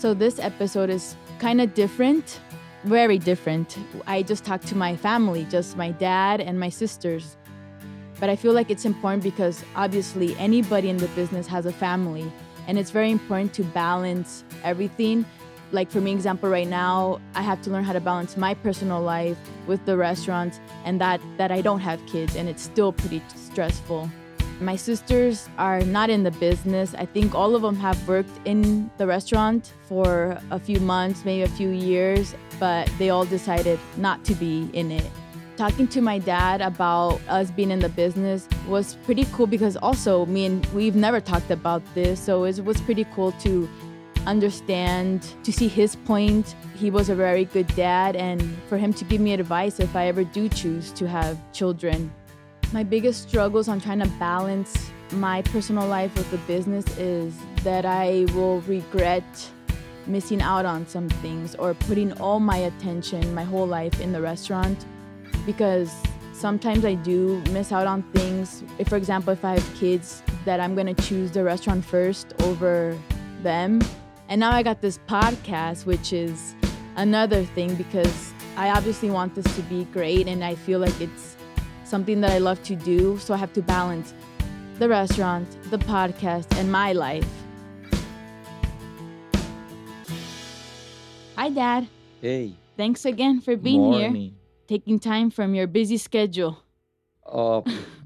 So this episode is kind of different, very different. I just talked to my family, just my dad and my sisters. But I feel like it's important because obviously anybody in the business has a family and it's very important to balance everything. Like for me example right now, I have to learn how to balance my personal life with the restaurant and that that I don't have kids and it's still pretty stressful. My sisters are not in the business. I think all of them have worked in the restaurant for a few months, maybe a few years, but they all decided not to be in it. Talking to my dad about us being in the business was pretty cool because also me and we've never talked about this, so it was pretty cool to understand, to see his point. He was a very good dad, and for him to give me advice if I ever do choose to have children. My biggest struggles on trying to balance my personal life with the business is that I will regret missing out on some things or putting all my attention, my whole life in the restaurant because sometimes I do miss out on things. If, for example, if I have kids, that I'm gonna choose the restaurant first over them. And now I got this podcast, which is another thing because I obviously want this to be great and I feel like it's something that I love to do. So I have to balance the restaurant, the podcast, and my life. Hi, Dad. Hey, Thanks again for being here, taking time from your busy schedule. Oh,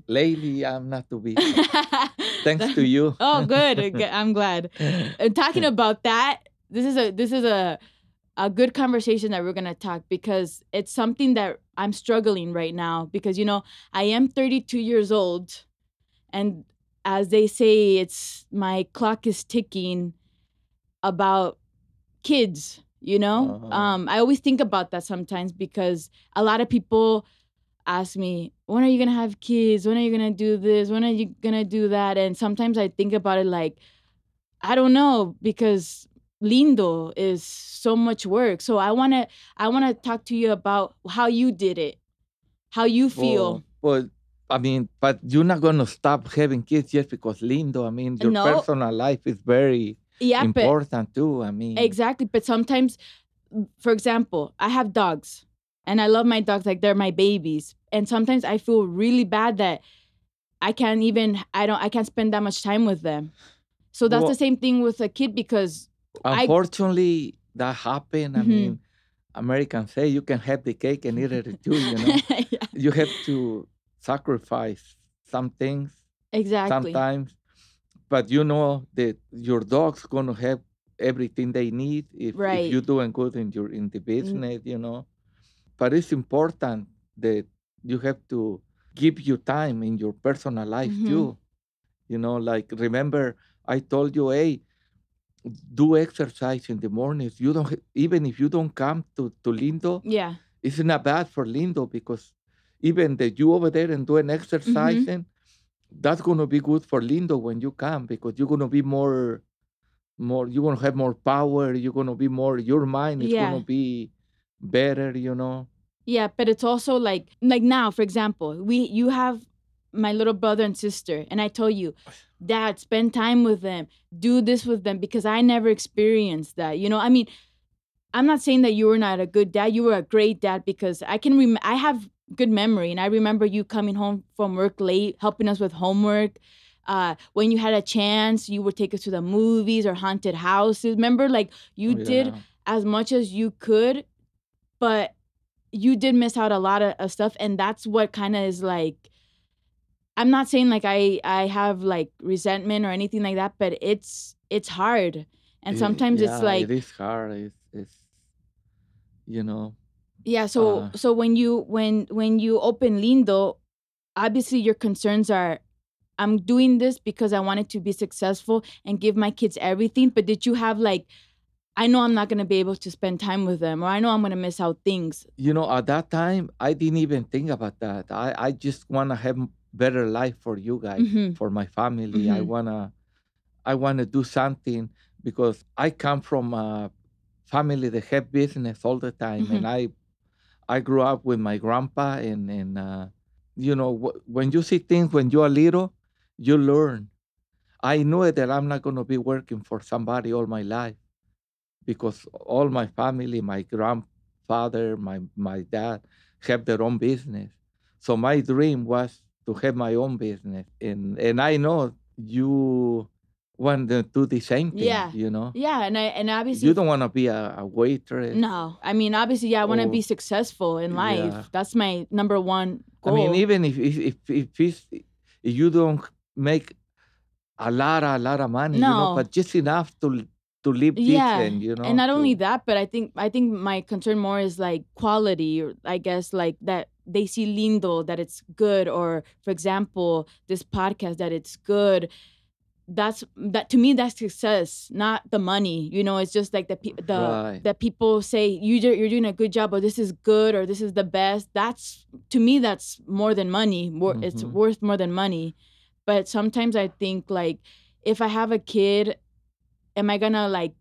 lately I'm not too busy. Thanks to you. oh. Good. I'm glad. And talking about that, this is a this is a a good conversation that we're gonna talk because it's something that I'm struggling right now because you know I am 32 years old, and as they say, it's my clock is ticking about kids. You know, Uh-huh. um, I always think about that sometimes because a lot of people ask me, when are you gonna have kids? When are you gonna do this? When are you gonna do that? And sometimes I think about it like, I don't know, because lindo is so much work. So I wanna I wanna talk to you about how you did it, how you feel. Well, well, I mean, but you're not going to stop having kids just because lindo. I mean, your No. personal life is very yeah, but important too. I mean, exactly. But sometimes, for example, I have dogs. And I love my dogs like they're my babies. And sometimes I feel really bad that I can't even I don't I can't spend that much time with them. So that's Well- the same thing with a kid because I- unfortunately, that happened. I Mhm. mean, Americans say you can have the cake and eat it too. You know, yeah, you have to sacrifice some things exactly. sometimes but you know that your dog's to have everything they need if, Right. Mm. if you're doing good in your in the business you know but it's important that you have to give you time in your personal life Mhm. too you know like remember i told you hey do exercise in the mornings you don't even if you don't come to to lindo Yeah. it's not bad for Lindo because even that you over there and doing mm-hmm. exercising, that's gonna be good for Lindo when you come because you're gonna be more, more. You're gonna have more power. You're gonna be more. Your mind is Yeah. gonna be better. You know. Yeah, but it's also like like now, for example, we you have my little brother and sister, and I told you, Dad, spend time with them, do this with them because I never experienced that. You know, I mean, I'm not saying that you were not a good dad. You were a great dad because I can rem- I have good memory, and I remember you coming home from work late, helping us with homework. Uh, when you had a chance, you would take us to the movies or haunted houses. Remember, like you Oh, did as much as you could, but you did miss out a lot of, of stuff, and that's what kind of is like. I'm not saying like I I have like resentment or anything like that, but it's it's hard, and It- sometimes it's like it is hard. It's, it's you know. yeah. So uh, so when you when when you open Lindo, obviously your concerns are. I'm doing this because I wanted to be successful and give my kids everything. But did you have like, I know I'm not gonna be able to spend time with them, or I know I'm gonna miss out things. you know at that time i didn't even think about that i, I just want to have better life for you guys Mhm. for my family i Mhm. want to i want to do something because i come from a family that have business all the time and i i grew up with my grandpa and and uh, you know wh- when you see things when you're little you learn i knew that i'm not going to be working for somebody all my life because all my family, my grandfather, my my dad, have their own business. So my dream was to have my own business, and and I know you want to do the same thing. Yeah. You know, Yeah, and I and obviously you don't want to be a, a waitress. no. I mean, obviously, yeah, I want to be successful in life. Yeah. That's my number one goal. I mean, even if if if, if, it's, if you don't make a lot a lot of money, you know, No. but just enough to to live yeah, decent, you know. and not only that, but I think I think my concern more is like quality, I guess like that they see lindo that it's good, or for example, this podcast that it's good. That's that to me that's success, not the money. You know, it's just like the pe- the Right. that people say you do, you're doing a good job, or this is good, or this is the best. That's to me that's more than money. More, it's Mhm. worth more than money. But sometimes I think like if I have a kid, am I gonna like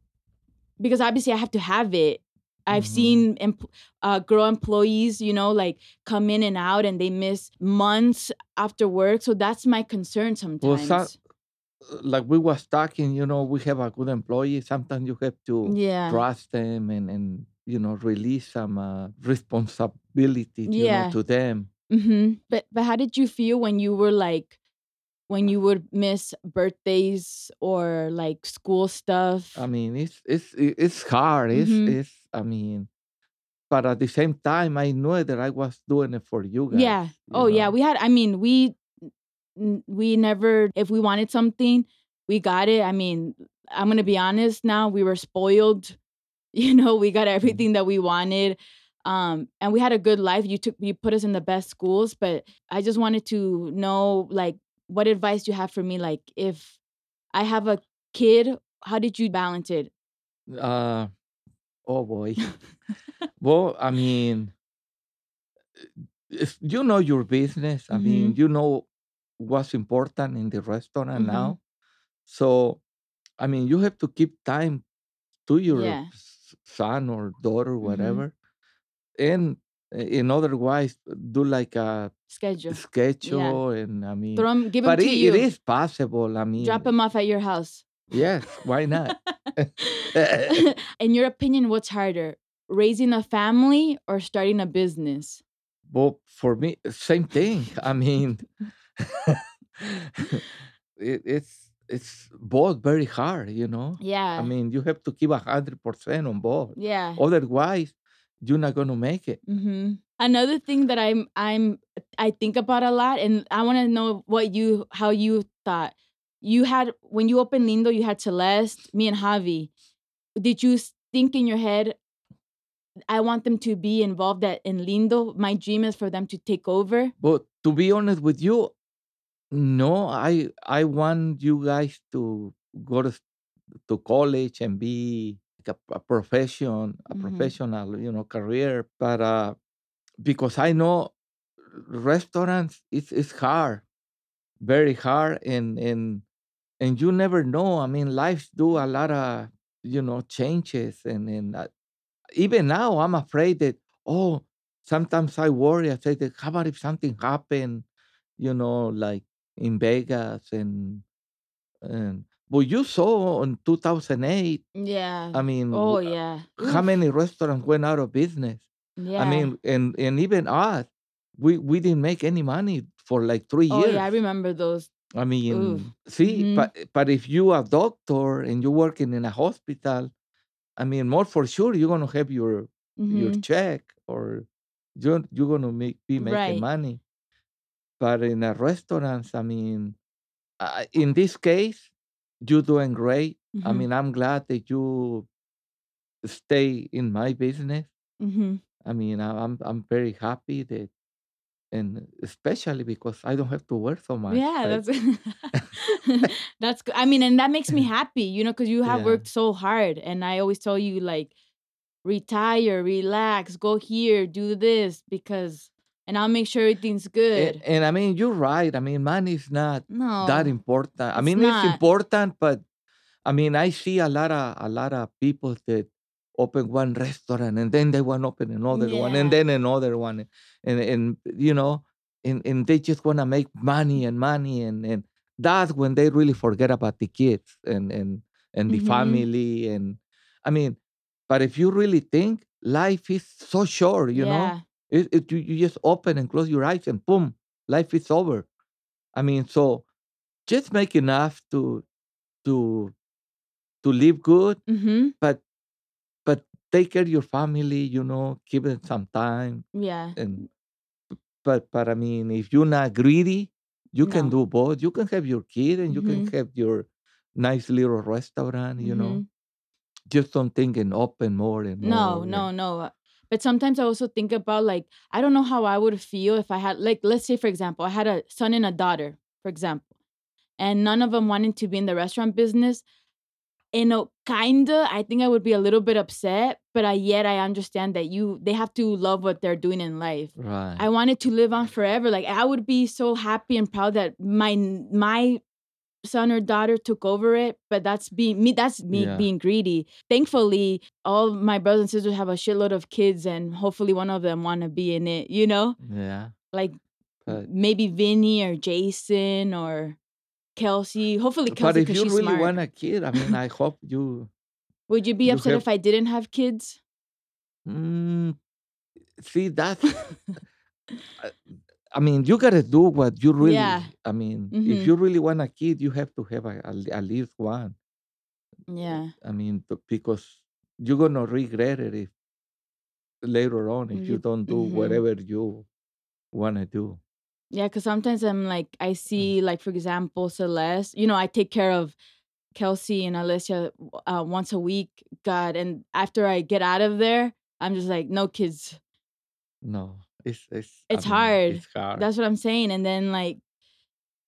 because obviously I have to have it. I've Mhm. seen em- uh, girl employees, you know, like come in and out, and they miss months after work. So that's my concern Well, sometimes. so- like we was talking, you know, we have a good employee. Sometimes you have to yeah, trust them and and you know release some uh, responsibility, you Yeah. know, to them. hmm But but how did you feel when you were like when you would miss birthdays or like school stuff? I mean, it's it's it's hard. It's Mhm. it's. I mean, but at the same time, I knew that I was doing it for you guys. yeah. you Oh yeah, we had. I mean, we we never. If we wanted something, we got it. I mean, I'm gonna be honest. Now we were spoiled. You know, we got everything that we wanted. Um, and we had a good life. You took you put us in the best schools, but I just wanted to know like what advice do you have for me. Like if I have a kid, how did you balance it? Uh, oh boy. well, I mean, if you know your business, I mean, you know what's important in the restaurant Mhm. now. So, I mean, you have to keep time to your Yeah. son or daughter, Mhm. whatever, and uh, in otherwise do like a Schedule. schedule. And I mean, Throw give but to it, it is possible. I mean, Drop them off at your house. yes, why not? In your opinion, what's harder, raising a family or starting a business? Well, for me, same thing. I mean, it, it's it's both very hard, you know. Yeah. I mean, you have to keep a hundred percent on both yeah. Otherwise, you're not gonna make it. hmm Another thing that I'm I'm I think about a lot, and I want to know what you how you thought. You had when you opened Lindo, you had Celeste, me, and Javi. Did you think in your head? I want them to be involved at in Lindo. My dream is for them to take over. But to be honest with you, no, I I want you guys to go to to college and be like a, a profession, a Mhm. professional, you know, career. But uh, because I know restaurants, it's it's hard, very hard, and and and you never know. I mean, life do a lot of you know changes, and and uh, even now I'm afraid that oh, sometimes I worry. I say that how about if something happened, you know, like in Vegas and and well, you saw in 2008. Yeah. I mean, oh yeah. how Oof. many restaurants went out of business? Yeah. I mean, and and even us, we we didn't make any money for like three oh years. Oh, yeah, I remember those. I mean, Oof. see, Mhm. but but if you a doctor and you're working in a hospital, I mean, more for sure you're gonna have your your Mhm. check or you're you're gonna make be making Right. money. But in a restaurants, I mean, uh, in this case, you're doing great. I Mhm. mean, I'm glad that you stay in my business. Mhm. I mean, I- I'm I'm very happy that, and especially because I don't have to work so much. Yeah, I- that's that's good. I mean, and that makes me happy, you know, because you have Yeah. worked so hard, and I always tell you like, retire, relax, go here, do this, because, and I'll make sure everything's good. and, and I mean, you're right. I mean, money is not no, that important. I it's mean, not. it's important, but I mean, I see a lot of a lot of people that open one restaurant and then they want to open another one and then another one, and and you know, and and they just want to make money and money and and that's when they really forget about the kids and and and the Mhm. family and I mean, But if you really think, life is so short, you know? It, it, you, you just open and close your eyes and boom, life is over. I mean, so just make enough to to to live good, Mm-hmm. but but take care of your family, you know, give it some time Yeah. and but but I mean, if you're not greedy, you can do both. You can have your kid and you can Mhm. have your nice little restaurant, you know. Mhm. Just don't think and open more and No, more. no, no. But sometimes I also think about like I don't know how I would feel if I had like let's say for example I had a son and a daughter for example, and none of them wanted to be in the restaurant business. You oh, know, kinda. I think I would be a little bit upset, but I yet I understand that you they have to love what they're doing in life. Right. I wanted to live on forever. Like I would be so happy and proud that my my son or daughter took over it, but that's being me that's me Yeah. being greedy. Thankfully, all my brothers and sisters have a shitload of kids and hopefully one of them want to be in it, you know? yeah. Like But, maybe Vinny or Jason or Kelsey. Hopefully Kelsey. but if you really smart. want a kid, I mean, I hope you. Would you be you upset have- if I didn't have kids? Mm, see, that's. I- mean, you gotta do what you really. Yeah. I mean, Mhm. if you really want a kid, you have to have a, a- at least one. Yeah. I mean, because you're gonna regret it if later on if you You- don't do mhm. whatever you wanna do. Yeah, because sometimes I'm like, I see, like, for example, Celeste, you know, I take care of Kelsey and Alicia uh, once a week. God. And after I get out of there, I'm just like, no kids. No, it's it's. I It's mean, hard. It's hard. That's what I'm saying. And then, like,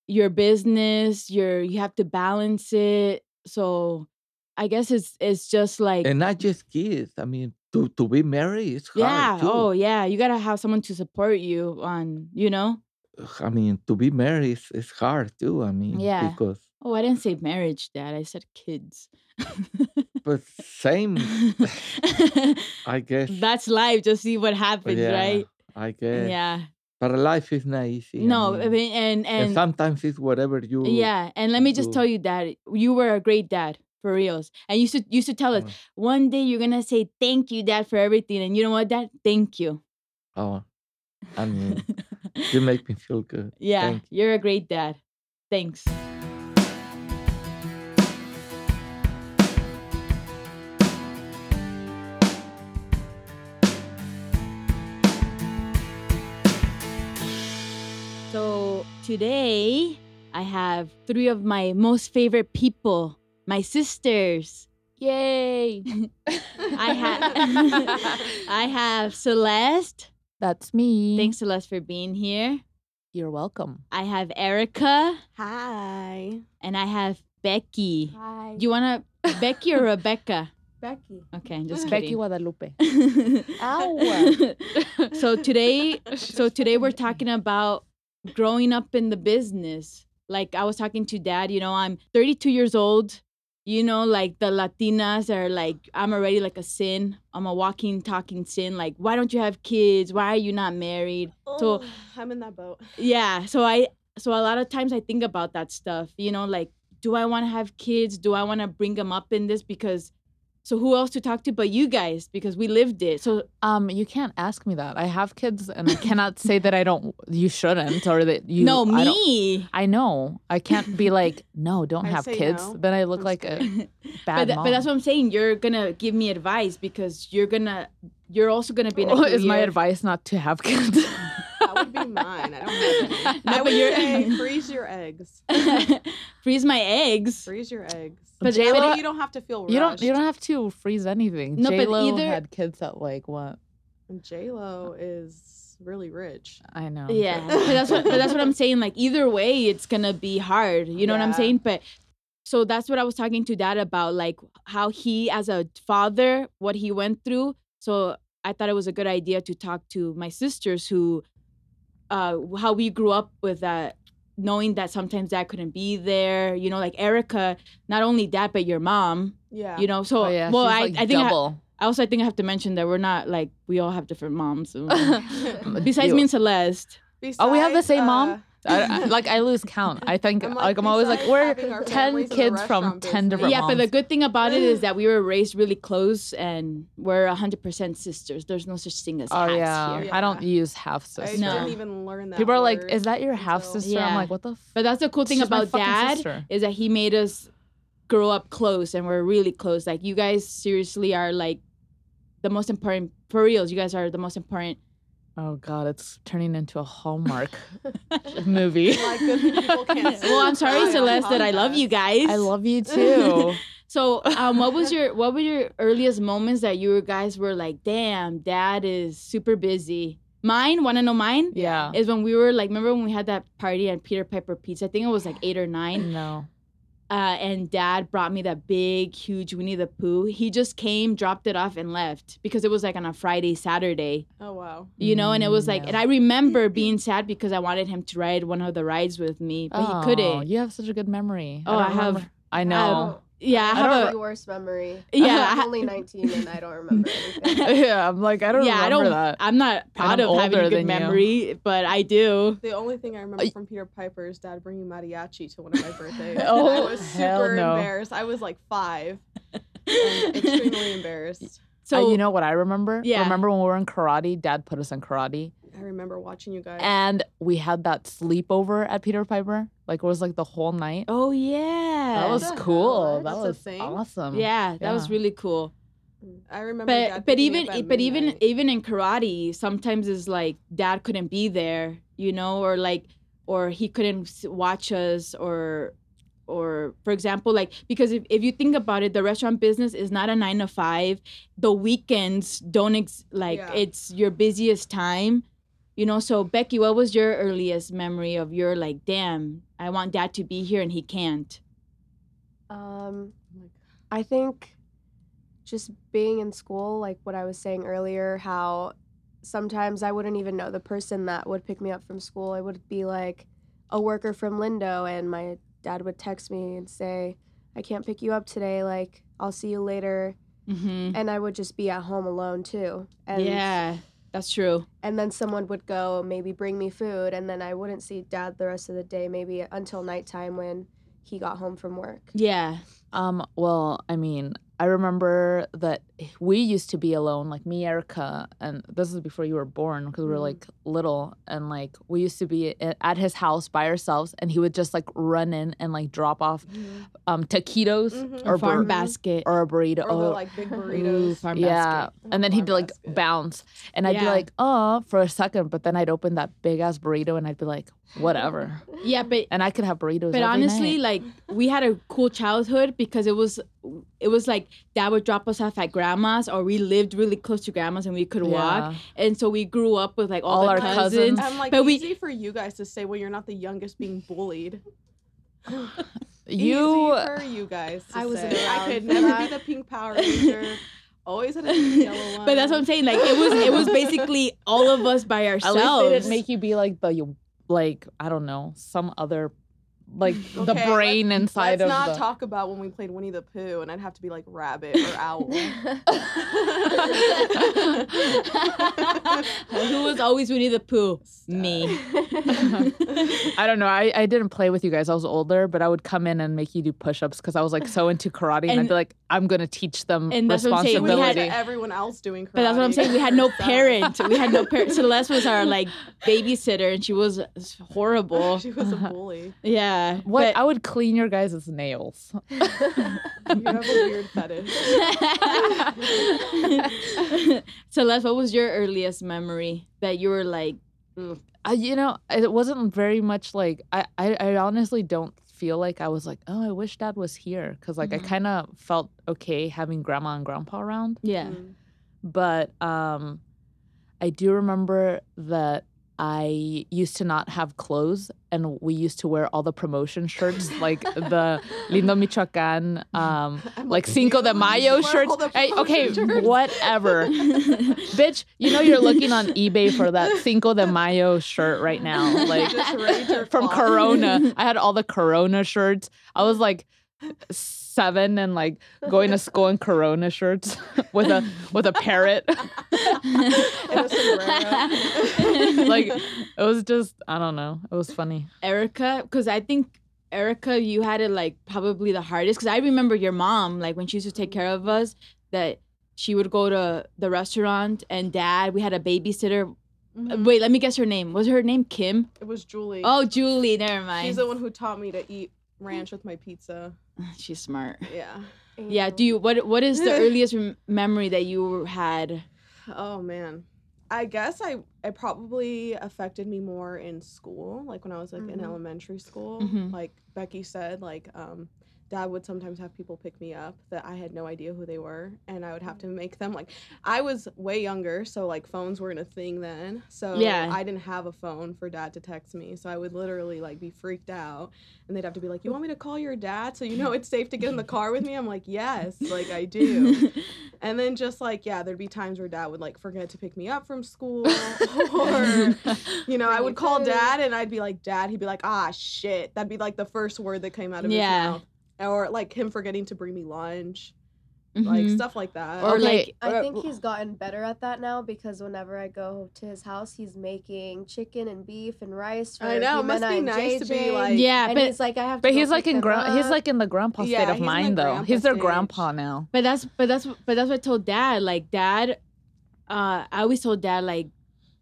your business, your, you have to balance it. So I guess it's, it's just like, and not just kids. I mean, to to be married is hard yeah. Oh, too. Oh, yeah. You got to have someone to support you on, you know? I mean, to be married is, is hard too. I mean, Yeah. because Oh, I didn't say marriage, Dad. I said kids. but same. I guess. That's life. Just see what happens, yeah, right? I guess. Yeah. But life is not easy. No, I mean, and and and sometimes it's whatever you. yeah, and let me just tell you, that you were a great dad for reals. And you used to used to tell us Oh, one day you're gonna say thank you, Dad, for everything. And you know what, Dad? Thank you. oh, I mean, you make me feel good. yeah, you. you're a great dad. Thanks. Today I have three of my most favorite people, my sisters. Yay! I have I have Celeste. That's me. Thanks Celeste for being here. You're welcome. I have Erica Hi. and I have Becky. Hi. Do you wanna Becky or Rebecca? Becky. Okay, I'm just Becky kidding. Guadalupe. Ow. so today so today we're talking about growing up in the business. Like I was talking to dad, you know, I'm 32 years old. You know, like the Latinas are like, I'm already like a sin. I'm a walking, talking sin. Like, why don't you have kids? Why are you not married? So- Oh, I'm in that boat. Yeah. So I, so a lot of times I think about that stuff, you know, like, do I want to have kids? Do I want to bring them up in this? Because, so who else to talk to but you guys? Because we lived it. So Um, you can't ask me that. I have kids, and I cannot say that I don't. You shouldn't, or that you. no, me. I know. I can't be like, no, don't I have kids. no. Then I look I'm like a scared. but, bad tha- mom. but that's what I'm saying. You're gonna give me advice because you're gonna you're also gonna be in a Oh, is my advice not to have kids? That would be mine. I don't have. No, I but would you're- say freeze your eggs. freeze my eggs. Freeze your eggs. But But J-Lo- you don't have to feel rushed. you don't. You don't have to freeze anything. No, but J Lo either- had kids at like what? J Lo is really rich. I know. Yeah, but that's what but that's what I'm saying. Like either way, it's gonna be hard. You know what I'm saying? But so that's what I was talking to dad about, like how he, as a father, what he went through. So I thought it was a good idea to talk to my sisters who, uh, how we grew up with that, knowing that sometimes dad couldn't be there. You know, like Erica, not only dad but your mom. Yeah. You know, so Oh yeah. well, I, like I think I, double. I also I think I have to mention that we're not like we all have different moms. so- Besides You- me and Celeste. Oh, we have the Besides, same mom? I, I- like I lose count. I think I'm like, like, I'm always like we're ten families in the kids from restaurant ten different yeah, but the good thing about it is that we were raised really close and we're 100% sisters. There's no such thing as Oh halves yeah. here. I don't use half I sister. No. didn't even learn that. People are like, "Is that your half until- sister?" I'm like, "What the?" F-? But that's the cool thing She's about fucking dad sister. is that he made us grow up close and we're really close. Like you guys seriously are like the most important for reals. You guys are the most important. Oh god, it's turning into a Hallmark movie. Like good people can't well, I'm sorry, eye Celeste, that I love you guys. I love you too. So, um, what was your what were your earliest moments that you guys were like, damn, dad is super busy? Mine, want to know mine? yeah. Is when we were like, remember when we had that party at Peter Piper Pizza? I think it was like eight or nine. No. Uh, and dad brought me that big, huge Winnie the Pooh. He just came, dropped it off, and left because it was like on a Friday, Saturday, Oh wow. you know. And it was Mm, like, yeah. and I remember being sad because I wanted him to ride one of the rides with me, but Oh, he couldn't. You have such a good memory. Oh, I don't have- I know. Yeah, I I have don't a the worst memory. Yeah, I I'm only 19 and I don't remember anything. yeah, I'm like I don't yeah, I don't. That. I'm not proud I'm of having a good than you. memory, but I do. The only thing I remember I- from Peter Piper is dad bringing mariachi to one of my birthdays. Oh, and I was hell super no. embarrassed. I was like five. and extremely embarrassed. So Uh, you know what I remember? Yeah. Remember when we were in karate? Dad put us in karate, I remember watching you guys. and we had that sleepover at Peter Piper. Like it was like the whole night. Oh yeah, that was the cool. hell? That That's was awesome. yeah, that was really cool. I remember But dad but even up at but even midnight. even in karate, sometimes it's like dad couldn't be there, you know, or like or he couldn't watch us or or for example like because if, if you think about it the restaurant business is not a nine to five the weekends don't ex- like Yeah. it's your busiest time you know so becky what was your earliest memory of your like damn i want dad to be here and he can't Um, I think just being in school, like what I was saying earlier, how sometimes I wouldn't even know the person that would pick me up from school. I would be like a worker from Lindo, and my dad would text me and say, I can't pick you up today. Like, I'll see you later. mm-hmm. And I would just be at home alone too. And yeah that's true. And then someone would go maybe bring me food and then i wouldn't see dad the rest of the day maybe until nighttime when he got home from work. Yeah. Um, well, I mean, I remember that we used to be alone, like me, Erica, and this is before you were born because we were Mhm. like little, and like we used to be at his house by ourselves, and he would just like run in and like drop off um taquitos Mhm. or farm bur- basket or a burrito. or the oh, like big Ooh, burritos. farm yeah, basket and then he'd be like basket. bounce, and I'd be like, oh, for a second, but then I'd open that big ass burrito, and I'd be like, whatever, yeah but and I could have burritos. but honestly night. like we had a cool childhood because it was it was like dad would drop us off at grandma's or we lived really close to grandma's and we could walk Yeah. and so we grew up with like all, All our cousins, cousins. I'm like But we- easy for you guys to say when you're not the youngest being bullied. you. easy for you guys. To I wasn't say. I could never be the pink Power Ranger. Always had a yellow one. but that's what i'm saying like it was it was basically all of us by At ourselves least they didn't make you be like the like I don't know some other like the Okay, brain inside of. Let's of not the. talk about when we played Winnie the Pooh and I'd have to be like rabbit or owl. who was always winnie the pooh me I don't know. I, I didn't play with you guys. I was older, but I would come in and make you do push-ups because I was like so into karate, and, I'd be like, I'm gonna teach them and that's what I'm saying, we had- everyone else doing karate. but that's what i'm saying we had no So- parent we had no parent celeste was our like babysitter and she was horrible She was a bully. yeah what but- I would clean your guys' nails. You have a weird fetish. Celeste, what was your earliest memory that you were like, "Ugh." I, you know, it wasn't very much like I, I. I honestly don't feel like I was like, oh, I wish Dad was here because like Mhm. I kind of felt okay having Grandma and Grandpa around. yeah, Mm. but um I do remember that I used to not have clothes and we used to wear all the promotion shirts like the Lindo Michoacan um like Cinco de Mayo shirts. Hey, okay, shirts. whatever. Bitch, you know you're looking on eBay for that Cinco de Mayo shirt right now. Like Just raise your from. Corona. I had all the Corona shirts. I was like seven and like going to school in Corona shirts with a with a parrot. And a like it was just I don't know. It was funny. Erica, because I think Erica, you had it like probably the hardest. Because I remember your mom, like when she used to take care of us, that she would go to the restaurant and dad, we had a babysitter. Mhm. Wait, let me guess her name. Was her name Kim? It was Julie. Oh, Julie. Never mind. She's the one who taught me to eat ranch with my pizza. She's smart. Yeah. Yeah. Do you what? What is the earliest rem- memory that you had? Oh man. I guess I it probably affected me more in school, like when I was like in Mhm. elementary school. Mhm. Like Becky said, like um dad would sometimes have people pick me up that I had no idea who they were and I would have to make them like I was way younger, so like phones weren't a thing then. So Yeah. I didn't have a phone for dad to text me. So I would literally like be freaked out and they'd have to be like, "You want me to call your dad so you know it's safe to get in the car with me?" I'm like, "Yes, like I do." And then just like yeah, there'd be times where dad would like forget to pick me up from school, or you know I would call dad and I'd be like dad, he'd be like ah shit, that'd be like the first word that came out of Yeah. his mouth, or like him forgetting to bring me lunch, like Mhm. stuff like that. Or Okay. like, I think he's gotten better at that now because whenever I go to his house, he's making chicken and beef and rice for I know, it must Jimena be and nice to be, JJ. like- yeah, and but he's like, I have. But go he's like in them gra- he's like in the grandpa Yeah, state of he's in the mind though. He's their stage. grandpa now. But that's but that's but that's what I told dad. Like dad, uh, I always told dad like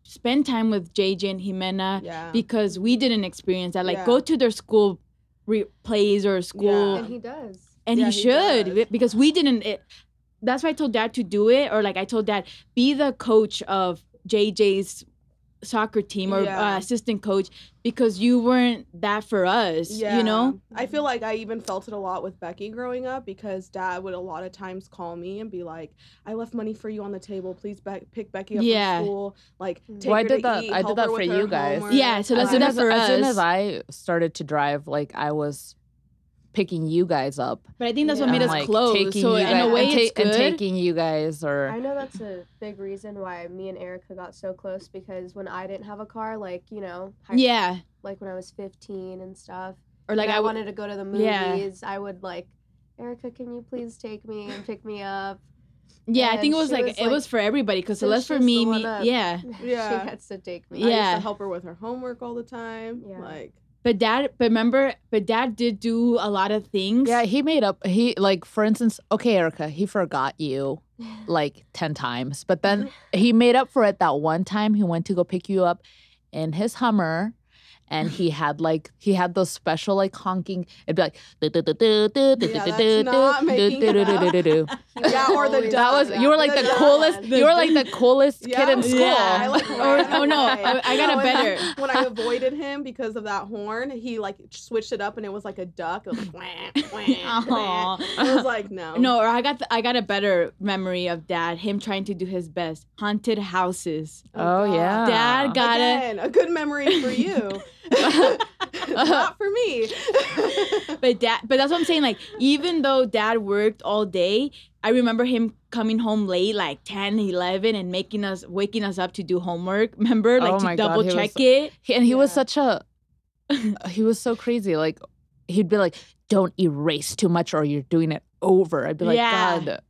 spend time with JJ and Jimena yeah, because we didn't experience that. Like Yeah. go to their school re- plays or school, and he does. and Yeah, he he should does. because we didn't. It, that's why I told dad to do it, or like I told dad be the coach of JJ's soccer team or Yeah. uh, assistant coach because you weren't that for us. Yeah. You know. I feel like I even felt it a lot with Becky growing up because dad would a lot of times call me and be like, I left money for you on the table. Please be- pick Becky up Yeah. from school. Like, Mm. take Well, I her did to that- eat, I did help that her for with her you guys. homework. Yeah, so that's as soon enough as, for as soon as I started to drive, like I was picking you guys up. But I think that's what made us like, close. So you in guys, a way, and, ta- it's good. and taking you guys or I know that's a big reason why me and Erica got so close because when I didn't have a car, like you know, high- yeah. like when I was 15 and stuff, Or like and I, I wanted to go to the movies, Yeah. I would like, Erica, can you please take me and pick me up? Yeah, I think it was like was it was for everybody because since Celeste for me, me that- yeah. Yeah. she gets to take me. I used Yeah. to help her with her homework all the time. Yeah. Like, But dad, but remember, but dad did do a lot of things. Yeah, he made up he like for instance, okay, Erica, he forgot you like 10 times, but then he made up for it that one time he went to go pick you up in his Hummer and he had like he had those special like honking it'd be like that's not making it up. Yeah, or the that was duck. you were like The the duck coolest one. you were like the coolest Yeah, kid in school. Yeah. I like Or- ran oh, no, away. I- I got a when better. when I avoided him because of that horn, he like switched it up and it was like a duck. It was like wah, wah, wah. Aw. I was like, no, No, or I got the, I got a better memory of dad, him trying to do his best. Haunted houses. Oh, God. yeah. Dad got it. Again, a good memory for you, not for me. But dad, but that's what I'm saying. Like, even though dad worked all day, I remember him coming home late, like 10, 11, and making us, waking us up to do homework. Remember, oh like Oh to my God, double was- check it. He- and he was such a he was so crazy like he'd be like don't erase too much or you're doing it over i'd be like Yeah. god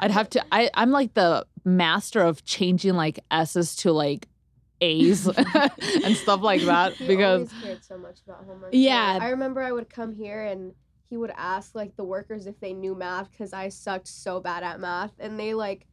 i'd have to I, i'm like the master of changing like s's to like a's and stuff like that He because cared so much about homework. Yeah. I remember I would come here and he would ask like the workers if they knew math because I sucked so bad at math and they like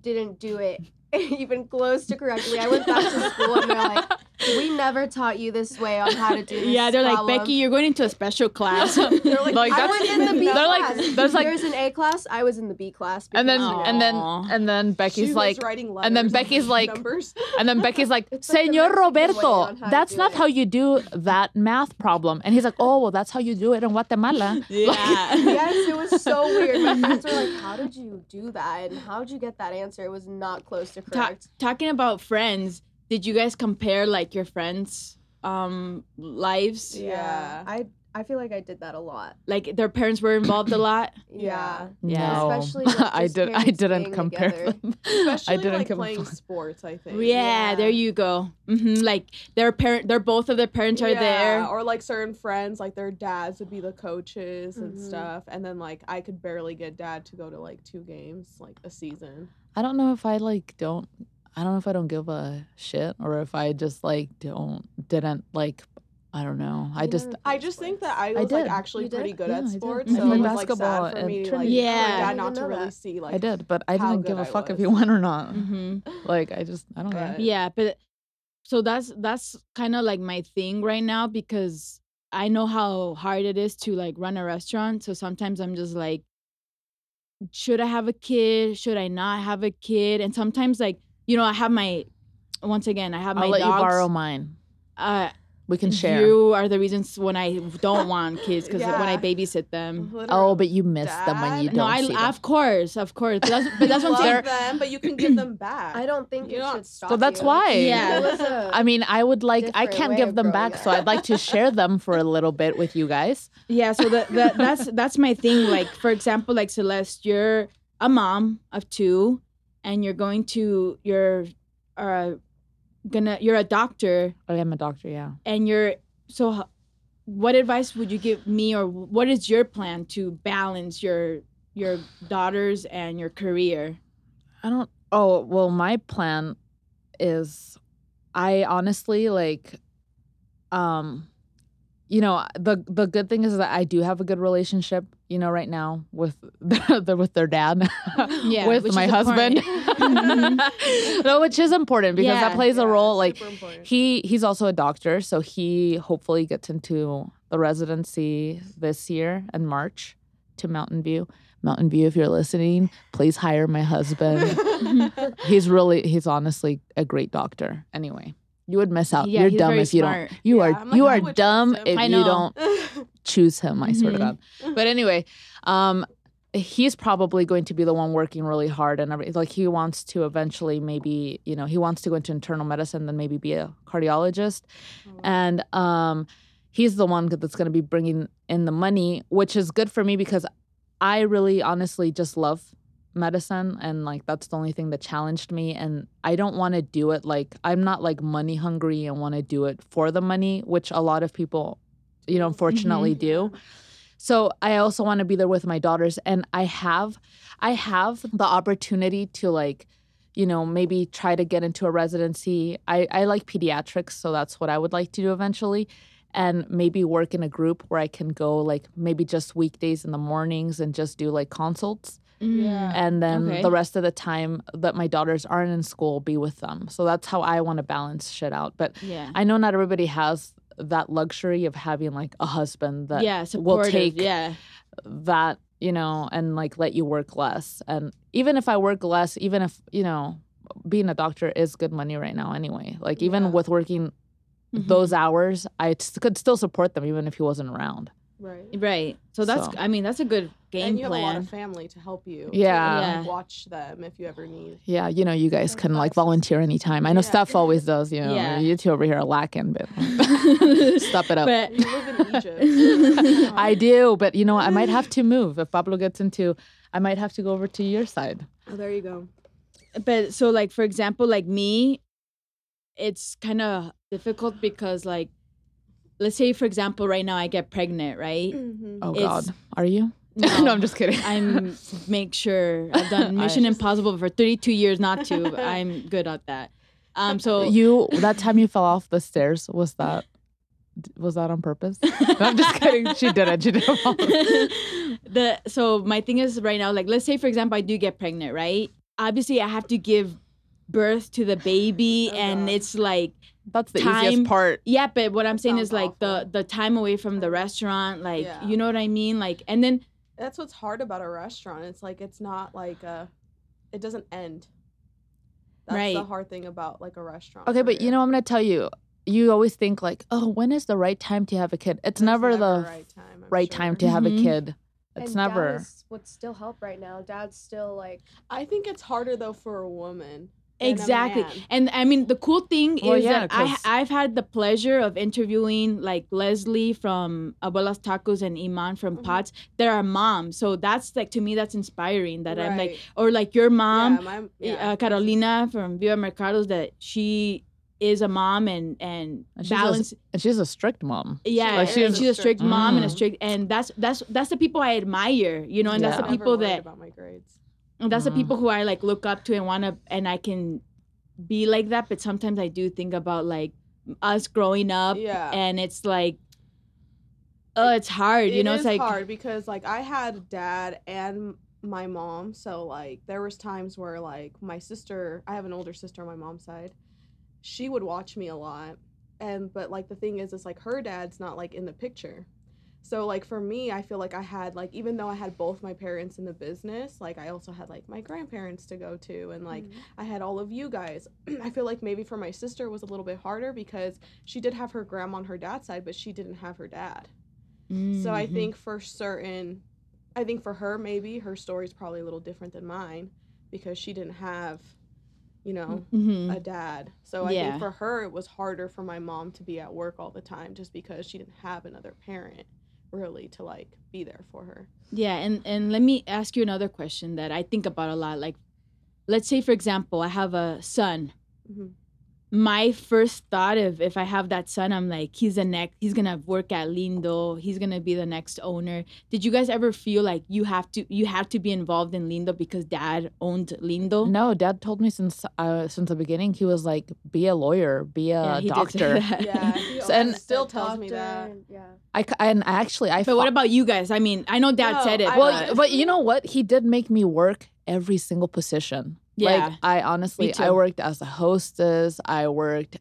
didn't do it even close to correctly. I went back to school and they're like, "We never taught you this way on how to do this." Yeah, they're like. Becky, you're going into a special class. They're like, Like, I was in the B they're like- class. there's like- there's an A class. I was in the B class. and then because, and then and then becky's was like writing and then Becky's like- numbers. and then becky's like It's like the senor roberto on how to that's not it." how you do that math problem and he's like oh well that's how you do it in guatemala yeah. yes, it was so weird. My friends were like, "How did you do that? And how did you get that answer?" It was not close to Ta- correct. talking about friends, did you guys compare like your friends' um lives? Yeah. I I feel like I did that a lot. Like their parents were involved a lot. Yeah. Yeah. No. Especially with I did i didn't compare them. Especially I didn't like compare playing sports, I think. Yeah, Yeah. there you go. hmm Like their parent, they're both of their parents are Yeah, there. Or like certain friends, like their dads would be the coaches and Mhm. stuff. And then like I could barely get dad to go to like two games, like a season. I don't know if I like don't. I don't know if I don't give a shit or if I just like don't didn't like. I don't know. I You just never I played just think that I I was like actually You did? pretty good Yeah, at sports. I So played it was like basketball sad for me to like Trinity. for Yeah. dad didn't to really that. see like I did, but I didn't give good a I fuck if was. you won or not. hmm Like I just I don't care. But- Yeah, but so that's that's kind of like my thing right now because I know how hard it is to like run a restaurant. So sometimes I'm just like, should I have a kid? Should I not have a kid? And sometimes like you know I have my once again I have my I'll let dogs. you borrow mine. Uh, We can share. You are the reasons when I don't want kids because when I babysit them. oh, but you miss them when you don't No, I see them. of course, of course. But that's, but that's you what I'm love saying. them, but you can give them back. I don't think You it don't- should stop. So that's you. why. Yeah. It was a- I mean, I would like. I can't give them growing back, so. I'd like to share them for a little bit with you guys. Yeah, so the, the, that's that's my thing. Like for example, like Celeste, you're a mom of two, and you're going to you're uh gonna you're a doctor, I am a doctor. Yeah. and you're so. What advice would you give me, or what is your plan to balance your your daughters and your career? I don't. Oh well, my plan is, I honestly like, um, you know, the the good thing is that I do have a good relationship. You know, right now with the, with their dad, Yeah, with my is husband. important. no, which is important because Yeah. that plays a role. Like he he's also a doctor, so he hopefully gets into the residency this year in March to Mountain View. Mountain View, if you're listening, please hire my husband. he's really he's honestly a great doctor. Anyway, you would miss out. Yeah, you're dumb if you smart. don't. You Yeah, are like, you are dumb if you don't choose him. I swear to Mhm. God. But anyway, um, he's probably going to be the one working really hard and everything. Like he wants to eventually maybe you know he wants to go into internal medicine, then maybe be a cardiologist, and um, he's the one that's going to be bringing in the money, which is good for me because I really honestly just love medicine and like that's the only thing that challenged me and I don't want to do it like I'm not like money hungry and want to do it for the money which a lot of people you know mm-hmm. unfortunately do. So I also want to be there with my daughters and I have I have the opportunity to like you know maybe try to get into a residency. I I like pediatrics so that's what I would like to do eventually and maybe work in a group where I can go like maybe just weekdays in the mornings and just do like consults Yeah. and then Okay. the rest of the time that my daughters aren't in school be with them so that's how i want to balance shit out but Yeah. i know not everybody has that luxury of having like a husband that yeah, will take yeah. that you know and like let you work less and even if i work less even if you know being a doctor is good money right now anyway like even Yeah. with working Mhm. those hours i could still support them even if he wasn't around right. Right. So that's So- I mean that's a good game and you have a lot of family to help you. Yeah. To, like, Yeah. watch them if you ever need. yeah you know you guys can like volunteer anytime i know Yeah. steph always does you know Yeah. you two over here are lacking but step it up But You live in Egypt. I do, but you know. I might have to move if Pablo gets into. I might have to go over to your side. Oh, there you go. but so like for example like me it's kind of difficult because like let's say for example right now i get pregnant right Mm-hmm. Oh It's- God, are you? No. no, I'm just kidding. i'm make sure i've done I- mission impossible for 32 years not to but i'm good at that um so you that time you fell off the stairs was that was that on purpose? No, I'm just kidding. She didn't. She didn't. fall. the so my thing is right now like let's say for example i do get pregnant right obviously i have to give birth to the baby Oh, and God. it's like That's the Time- easiest part. yeah but what i'm saying is like the awful. the time away from the restaurant like Yeah. you know what i mean like and then That's what's hard about a restaurant. It's like it's not like a, it doesn't end. That's the hard thing about like a restaurant. Okay, but you career. know, I'm gonna tell you. You always think like, oh, when is the right time to have a kid? It's There's never, the right time. I'm right sure. time to have Mhm. a kid. It's and never. Dad is, would still help right now. Dad's still like I think it's harder though for a woman than a exactly man. and i mean the cool thing Well, is yeah, that I, 'cause- i've had the pleasure of interviewing like leslie from abuelas tacos and iman from Mhm. pots they're moms so that's like to me that's inspiring that i'm like or like your mom yeah, my, uh, carolina from viva mercados that she is a mom and and And she's a- balance And she's a strict mom. yeah Like, and she's- she's a strict mom and a Mm. strict and that's that's that's the people i admire you know and that's the people that about my grades. And that's Mhm. the people who I like look up to and want to, and I can be like that. But sometimes I do think about like us growing up, Yeah. and it's like, oh, it's hard. you know, it's like, hard because like I had dad and my mom, so like there was times where like my sister, I have an older sister on my mom's side, she would watch me a lot, and but like the thing is, it's like her dad's not like in the picture. So like for me, I feel like I had like even though I had both my parents in the business, like I also had like my grandparents to go to and like I had all of you guys. I feel like maybe for my sister was a little bit harder because she did have her grandma on her dad's side, but she didn't have her dad. So I Mhm. think for certain, I think for her maybe her story's probably a little different than mine because she didn't have, you know, Mhm. a dad. So I Yeah. think for her it was harder for my mom to be at work all the time just because she didn't have another parent really to like be there for her. yeah, and and let me ask you another question that I think about a lot. Like, let's say for example, I have a son. Mhm. My first thought of if I have that son, I'm like, he's the next. He's gonna work at Lindo. He's gonna be the next owner. Did you guys ever feel like you have to you have to be involved in Lindo because dad owned Lindo? No, dad told me since uh, since the beginning he was like, be a lawyer, be a Yeah, he did say doctor. that. Yeah, he and- still tells me that. Yeah. I and actually I But what about you guys? I mean, I know dad No, said it. I- well, but- but you know what? He did make me work every single position. Yeah. Like I honestly, I worked as a hostess. I worked.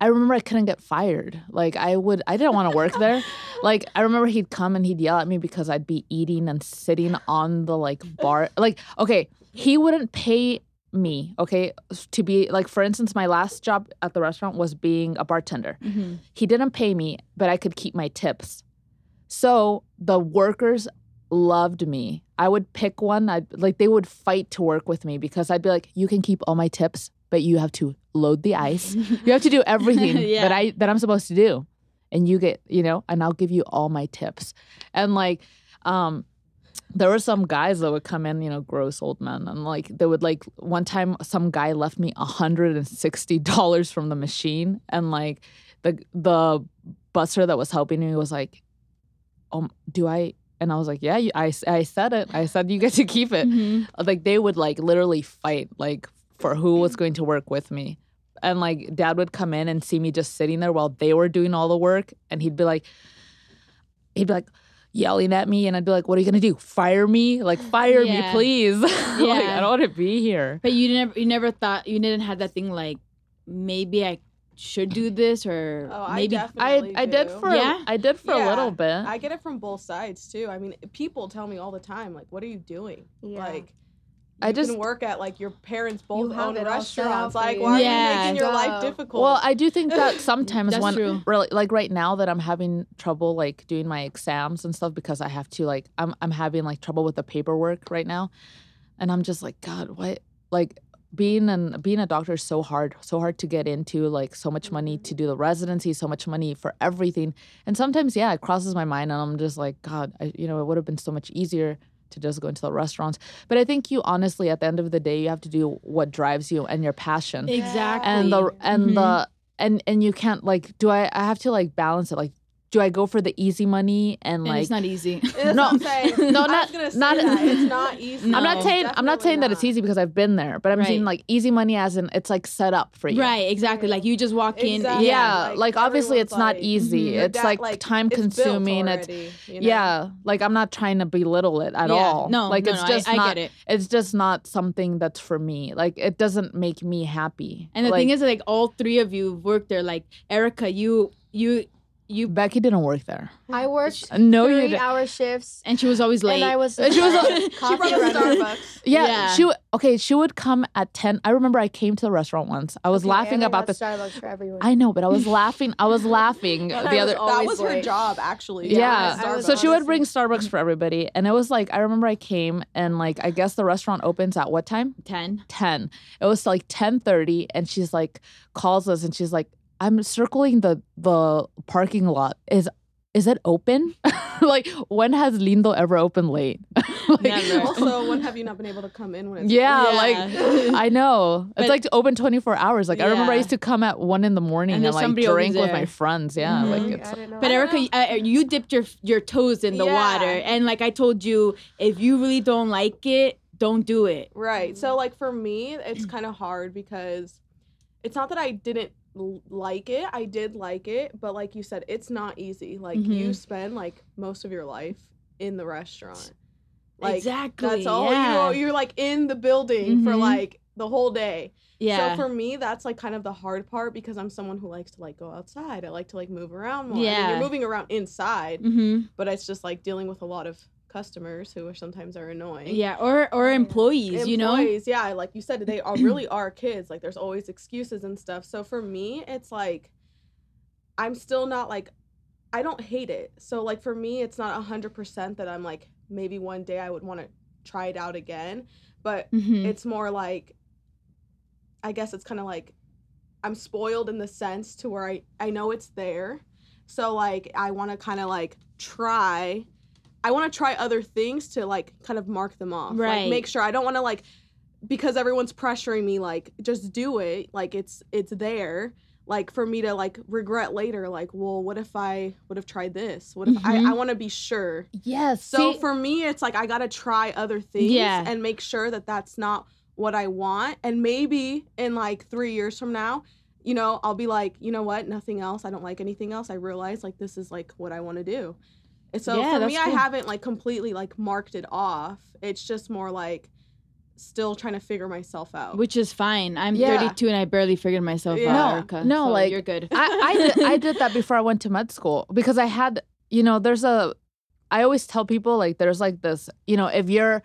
I remember I couldn't get fired. Like I would, I didn't want to work there. Like I remember he'd come and he'd yell at me because I'd be eating and sitting on the like bar. Like okay, he wouldn't pay me. Okay, to be like for instance, my last job at the restaurant was being a bartender. Mhm. He didn't pay me, but I could keep my tips. So the workers loved me. I would pick one. I like they would fight to work with me because I'd be like, "You can keep all my tips, but you have to load the ice. You have to do everything Yeah. that I that I'm supposed to do, and you get you know, and I'll give you all my tips." And like, um, there were some guys that would come in, you know, gross old men, and like they would like one time some guy left me hundred and sixty dollars from the machine, and like the the busser that was helping me was like, "Um, do I?" And I was like, "Yeah, you, I I said it. I said you get to keep it." Mhm. Like they would like literally fight like for who was going to work with me. And like dad would come in and see me just sitting there while they were doing all the work and he'd be like he'd be like yelling at me and I'd be like, What are you gonna do? Fire me? Like fire me, Yeah. please. like I don't want to be here. But you never you never thought you didn't have that thing like maybe I should do this or Oh, maybe I definitely I did for Yeah? I did for a little bit. I get it from both sides too. I mean, people tell me all the time, like, "What are you doing?" Yeah. Like, I you just- can work at like your parents both have own it all set restaurants. Like, you. why are you making your life difficult? Well, I do think that sometimes when true. really like right now that I'm having trouble like doing my exams and stuff because I have to like I'm I'm having like trouble with the paperwork right now. And I'm just like, God, what like being an being a doctor is so hard, so hard to get into, like so much money to do the residency, so much money for everything. And sometimes, yeah, it crosses my mind and I'm just like, God, I, you know, it would have been so much easier to just go into the restaurants. But I think you honestly, at the end of the day, you have to do what drives you and your passion exactly and the and Mhm. the and and you can't like do I I have to like balance it like do I go for the easy money and and like it's not easy. That's No. what I'm saying. No, I not- was gonna say not- that. It's not easy. No. I'm not No, saying I'm not Definitely saying that it's easy because I've been there, but I'm Right. saying like easy money as in it's like set up for you. right, exactly. Like you just walk in. Exactly. Yeah, Like, like, obviously everyone's it's not like, easy. Mhm. It's dad, like, like, time it's built consuming. It's you know? yeah, like I'm not trying to belittle it at Yeah. all. No, like no, it's no, just I, I not. get it. It's just not something that's for me. Like it doesn't make me happy. And the thing is, like all three of you worked there. Like Erica, you you you, Becky didn't work there. I worked uh, No, you three didn't. hour shifts, and she was always late. and I was She was- the She coffee brought a runner. Starbucks. Yeah, Yeah. she. w- okay, she would come at 10. I remember I came to the restaurant once. I was Okay, laughing Anna about got this. Starbucks for everyone. I know, but I was laughing. I was laughing That the was- other that always was her late. job actually. yeah. I was So she would bring Starbucks for everybody. And it was like, I remember I came and like, I guess the restaurant opens at what time? 10. 10. It was like 10:30 and she's like calls us and she's like I'm circling the the parking lot. Is is it open? like when has Lindo ever opened late? Like, Never. Also, when have you not been able to come in when it's Yeah, Yeah. like I know. But- it's like open 24 hours. Like I remember I used to come at 1 in the morning And and, there's like somebody always drink with my friends. Yeah, Mhm. like Like, it's I. But Erica, uh, you dipped your your toes in the Yeah. water, and like I told you, if you really don't like it, don't do it. Right. So like for me, it's kind of hard because it's not that I didn't l- like it. I did like it, but like you said, it's not easy. Like you Mhm. spend like most of your life in the restaurant. Like exactly. that's all yeah. you you're like in the building for Mhm. like the whole day. yeah. So for me, that's like kind of the hard part because I'm someone who likes to like go outside. I like to like move around more. I mean, Yeah. you're moving around inside, hmm but it's just like dealing with a lot of customers who are sometimes are annoying. Yeah, or or employees, you know. Employees, yeah, like you said, they are really are kids. Like there's always excuses and stuff. So for me, it's like I'm still not like I don't hate it. So like for me, it's not hundred percent that I'm like maybe one day I would want to try it out again. But Mhm. it's more like I guess it's kind of like I'm spoiled in the sense to where I I know it's there. So like I want to kind of like try I want to try other things to like kind of mark them off. Right. Like make sure I don't want to like because everyone's pressuring me like just do it. Like it's it's there. Like for me to like regret later like well what if I would have tried this? What if Mhm. I I want to be sure. Yes. So see- for me, it's like I gotta try other things Yeah. and make sure that that's not what I want. And maybe in like three years from now, you know, I'll be like, you know what, nothing else. I don't like anything else. I realize like this is like what I want to do. And so Yeah, for that's me, I haven't like completely like marked it off. It's just more like still trying to figure myself out. Which is fine. I'm Yeah. 32 and I barely figured myself Yeah. out, No, Erica. no, so like, you're good. I, I, did, I did that before I went to med school because I had, you know, there's a, I always tell people like there's like this, you know, if you're,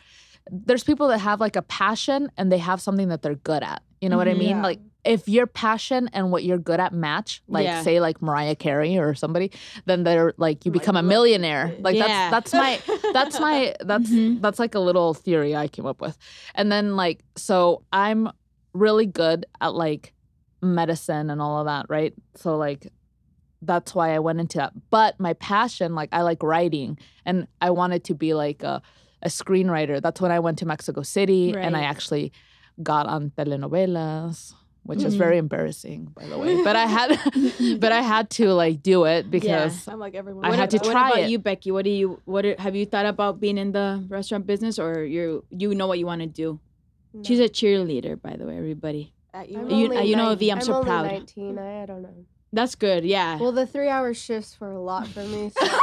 there's people that have like a passion and they have something that they're good at. You know what I Mhm. mean? Yeah. Like if your passion and what you're good at match, like Yeah. say like Mariah Carey or somebody, then they're like you become a millionaire. Like Yeah. that's that's my that's my that's Mhm. that's like a little theory I came up with. And then like so I'm really good at like medicine and all of that, right? So like that's why I went into that. But my passion, like I like writing and I wanted to be like a, a screenwriter. That's when I went to Mexico City and I actually got on telenovelas, which is Mhm. very embarrassing, by the way. But I had but I had to like do it because I'm like everyone. I what had ab- to what try about it. you, Becky? What do you what are, have you thought about being in the restaurant business or you you know what you want to do? No. She's a cheerleader, by the way, everybody. At you. I'm You- only uh, you know, nine- V, I'm so only proud. 19. I, I don't know. That's good. Yeah. Well, the three-hour shifts were a lot for me. So um,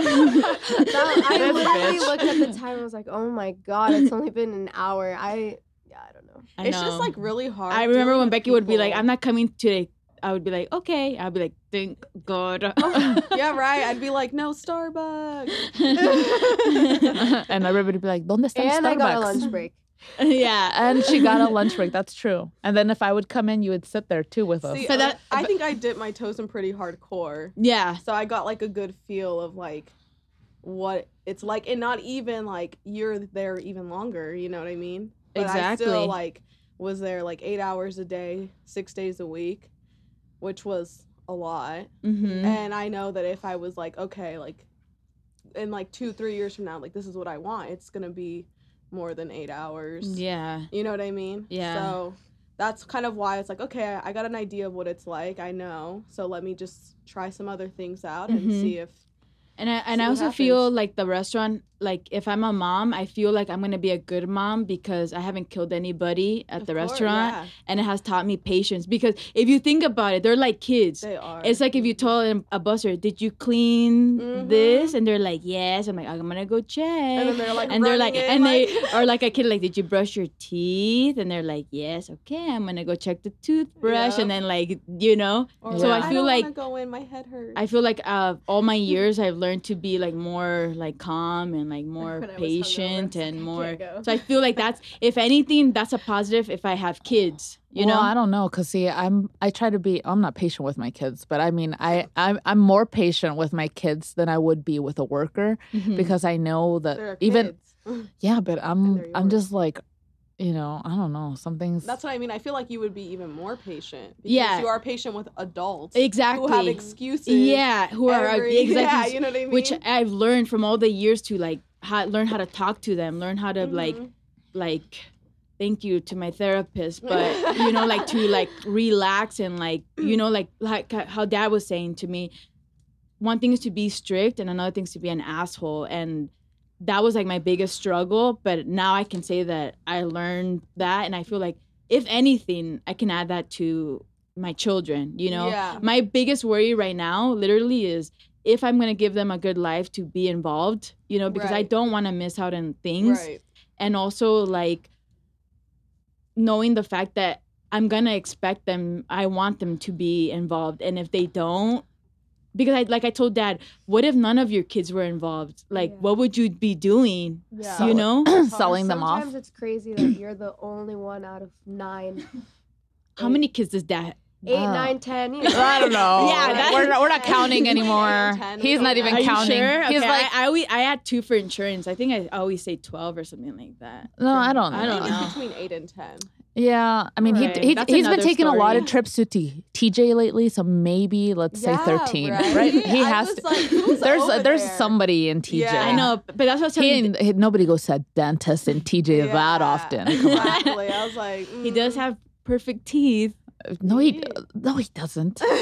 that, I This literally bitch. looked at the time. and was like, "Oh my god, it's only been an hour." I, yeah, I don't know. I it's just like really hard. I remember when with Becky would be like, "I'm not coming today." I would be like, "Okay." I'd be like, "Thank God." yeah, right. I'd be like, no Starbucks. and everybody would be like, ¿Dónde está el And I got a lunch break. yeah. And she got a lunch break. That's true. And then if I would come in, you would sit there too with us. See, So uh, that- I think I dipped my toes in pretty hardcore. Yeah. So I got like a good feel of like what it's like, and not even like you're there even longer. You know what I mean? But I Exactly. still like was there like eight hours a day, six days a week, which was a lot. Mm-hmm. And I know that if I was like, okay, like in like two, three years from now, like this is what I want, it's gonna be more than eight hours. Yeah. You know what I mean? Yeah. So that's kind of why it's like, okay, I- got an idea of what it's like. I know. So let me just try some other things out and Mhm. see if And I and I also feel like the restaurant, like if I'm a mom, I feel like I'm gonna be a good mom because I haven't killed anybody at Of the course, restaurant, yeah, and it has taught me patience. Because if you think about it, they're like kids. they are. It's like if you told a- busser, "Did you clean Mhm. this?" and they're like, "Yes." I'm like, "I'm gonna go check." and then they're like, and they're like, running and in, they like- or like a kid like, "Did you brush your teeth?" And they're like, "Yes." Okay, I'm gonna go check the toothbrush, and then like you know, Or So I I feel don't like- go in. My head hurts. I feel like uh, all my years I've learned learned to be like more like calm and like more When hungover, patient like, and more. can't. So I feel like that's if anything, that's a positive. If I have kids, you well, know. I don't know, cause see, I'm I try to be. I'm not patient with my kids, but I mean, I I'm I'm more patient with my kids than I would be with a worker Mhm. because I know that even kids. yeah, but I'm I'm just like, you know, I don't know, something's. That's what I mean. I feel like you would be even more patient. Because Yeah. You are patient with adults. exactly. Who have excuses. yeah, who are every- exactly. Yeah, you know what I mean? Which I've learned from all the years to like how, learn how to talk to them, learn how to like Mhm. like thank you to my therapist but you know like to like relax and like you know like like how dad was saying to me one thing is to be strict and another thing is to be an asshole and that was like my biggest struggle but now i can say that i learned that and i feel like if anything i can add that to my children you know Yeah. my biggest worry right now literally is if i'm going to give them a good life to be involved you know because i don't want to miss out on things Right. and also like knowing the fact that I'm gonna expect them, I want them to be involved, and if they don't, because I like I told Dad, what if none of your kids were involved? Like, Yeah. what would you be doing? Yeah. You know, selling them off. Sometimes it's crazy that you're the only one out of nine, how many kids does Dad? eight, Wow. nine, ten. You know. I don't know. Yeah, that- we're not, we're not counting Between eight and anymore. 10, He's not even know. Are you sure? He's Okay, like, I, I always I had two for insurance. I think I always say twelve or something like that. no, I don't. I don't think know. it's between eight and ten. Yeah, I mean, Alright, he, he that's he's been another taking a lot of trips to T- TJ lately, so maybe let's say thirteen, right? right? He I has to. like, there's over there's there? somebody in TJ. Yeah. I know, but that's what I was He, telling you. he- nobody goes to a dentist in TJ that often. Exactly. I was like, He does mm. have perfect teeth. No, he He- no, he doesn't. okay,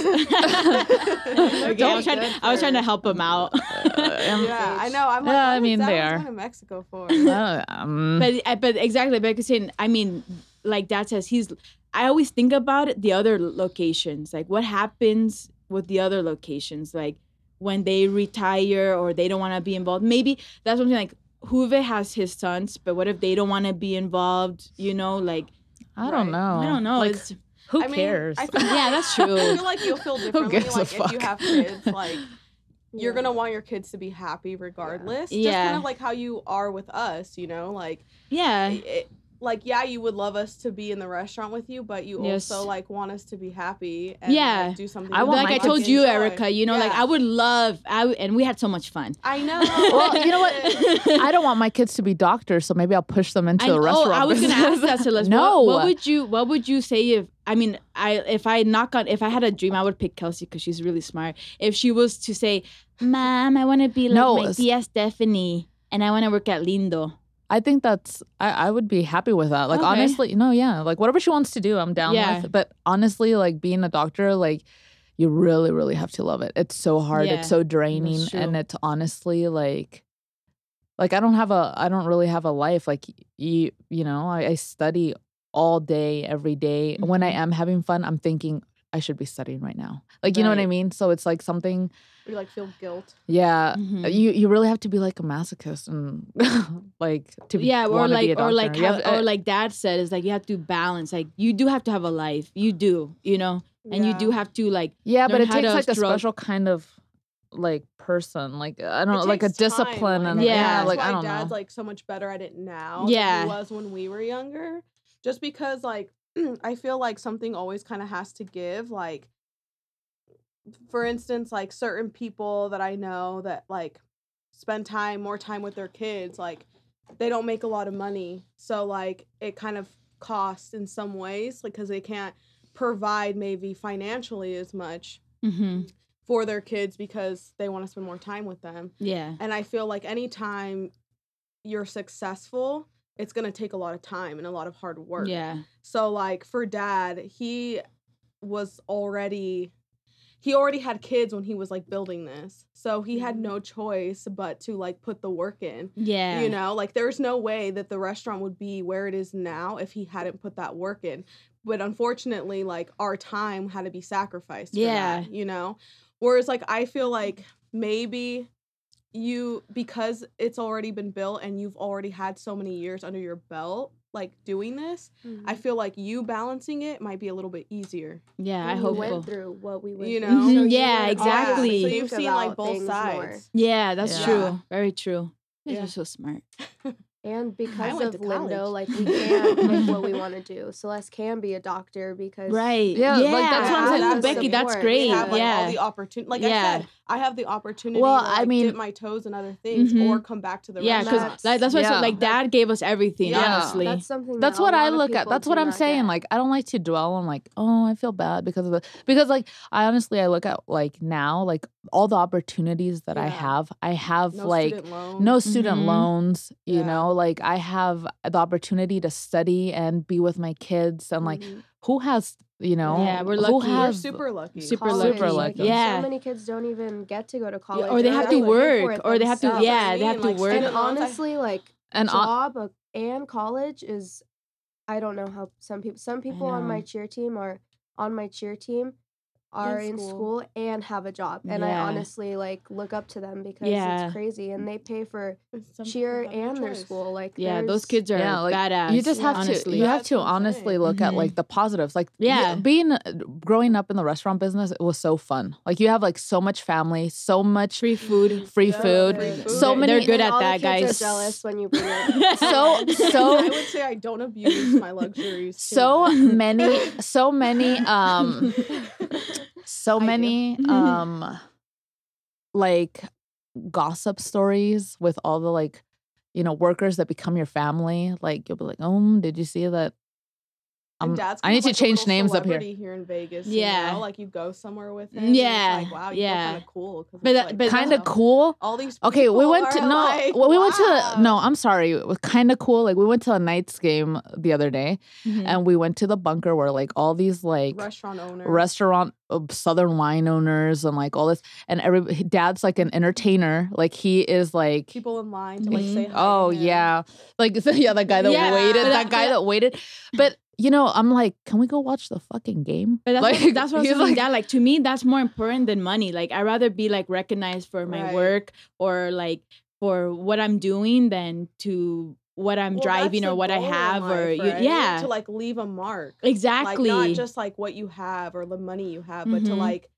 I was, trying, I was trying to help him out. Yeah, I know. I'm like, Yeah, I mean, that they was are. going to Mexico for? Uh, um, but uh, but exactly but because i mean like dad says he's i always think about it, the other locations like what happens with the other locations like when they retire or they don't want to be involved maybe that's something like Juve has his sons but what if they don't want to be involved you know like I don't Right. know. i don't know Like, it's who I mean, cares? I feel Yeah, that's true. I feel like you'll feel differently. gives a Like if you have kids, like you're Yeah. gonna want your kids to be happy regardless. Yeah. Just Yeah. kind of like how you are with us, you know, like yeah it, like yeah, you would love us to be in the restaurant with you, but you Yes. also like want us to be happy and Yeah. like, do something. I want like i told you enjoy. erica you know like i would love i w- and we had so much fun I know. Well, you know what? I don't want my kids to be doctors, so maybe I'll push them into I, the restaurant. Oh, I was gonna ask business. that, Celeste. no, What, what would you What would you say if I mean I if I knock on if I had a dream I would pick Kelsey because she's really smart. If she was to say, "Mom, I want to be like No, my it's- tia Stephanie, and I want to work at Lindo." I think that's I, I would be happy with that. Like Okay. honestly, no, yeah. Like whatever she wants to do, I'm down Yeah. with. But honestly, like being a doctor, like you really, really have to love it. It's so hard. Yeah, it's so draining. And it's honestly like like I don't have a I don't really have a life. Like you you know, I, I study all day, every day. When I Mhm. am having fun, I'm thinking I should be studying right now. Like you know what I mean? So it's like something you like feel guilt. yeah. Mhm. You you really have to be like a masochist and like to be, yeah, or like or like. Have- uh, or like Dad said is like you have to balance. Like you do have to have a life. You do, you know, and you do have to like Yeah, but it takes like a special kind of like person, like I don't know, like a takes time, discipline and Yeah. yeah, that's like why I don't dad's know. like so much better at it now Yeah. than he was when we were younger. Just because like I feel like something always kind of has to give. Like for instance, like certain people that I know that like spend time more time with their kids, like they don't make a lot of money. So like it kind of costs in some ways, like because they can't provide maybe financially as much mhm, for their kids because they want to spend more time with them. yeah, And I feel like anytime you're successful, it's going to take a lot of time and a lot of hard work. yeah, So like for dad, he was already he already had kids when he was like building this. So he had mm. no choice but to like put the work in. yeah. You know, like there's no way that the restaurant would be where it is now if he hadn't put that work in. But unfortunately, like our time had to be sacrificed. for Yeah. that, you know? Whereas like I feel like maybe you because it's already been built and you've already had so many years under your belt, like doing this, Mm-hmm. I feel like you balancing it might be a little bit easier. Yeah, I hope you went so. through what we went You through, know? so Mhm, you yeah, would exactly. So you've seen, like, both sides. more. Yeah, that's Yeah. true. Very true. You guys Yeah. are so smart. And because went of to Lindo, like we can't pick what we want to do. Celeste can be a doctor because Right. Yeah, Yeah, like, that's what I'm saying. love That's Becky, that's great. Have like yeah. all the opportunity. Like Yeah. I said, I have the opportunity Well, to I mean- dip my toes in other things Mhm. or come back to the yeah, because restaurant. like, that's what I said. Like, dad gave us everything, Yeah. honestly. That's something. That's that a what I lot of look at. That's what I'm saying. get. Like I don't like to dwell on like, oh, I feel bad because of the because like I honestly I look at like now like all the opportunities that I have. I have no like student no student Mhm. loans, you Yeah. know, like I have the opportunity to study and be with my kids and like Mhm. who has, you know, Yeah, we're lucky. We're We're super lucky. super College, Super like, lucky. Yeah. So many kids don't even get to go to Yeah, college, or they have to Exactly. pay for work, or they have to, yeah, I they have to like, work. And student loans, I- honestly, like and on, job uh, and college is, I don't know how some people. Some people on my cheer team are on my cheer team are in school. school. and have a job, and I honestly like look up to them because Yeah. it's crazy, and they pay for Some cheer people have and their school. Like yeah, those kids are Yeah, like, badass. you just have honestly. to you have to honestly look at like the positives like y- Yeah. being uh, growing up in the restaurant business it was so fun like you have like so much family so much free food. free Yeah, food free food. so many They're good at all the that, kids guys. Are jealous when you bring it. So- so- I would say I don't abuse my luxuries. too so many so many um so many um like gossip stories with all the like you know workers that become your family like you'll be like oh did you see that um, dad's I need to like change names up here. here in Vegas. Yeah. you know? like you go somewhere with him. Yeah, like, wow, yeah. kind of cool. But that- like, but kind of cool All these. Okay, we went to no, like, we went to no. I'm sorry, it was kind of cool. Like we went to a Knights game the other day, Mhm. and we went to the bunker where like all these like restaurant owner. restaurant uh, southern wine owners and like all this, and every dad's like an entertainer. Like he is like. people in line to like Mhm. say hi. Oh yeah, like yeah, that guy that Yeah, waited, that that- guy that waited. But you know, I'm like, can we go watch the fucking game? But that's like, what, that's what I was he's telling like, dad. Like to me, that's more important than money. Like I'd rather be like recognized for my Right. work or like for what I'm doing than to what I'm Well, driving or what I goal in have or you, right? yeah, to like leave a mark. exactly. Like not just like what you have or the money you have, but to Mhm. like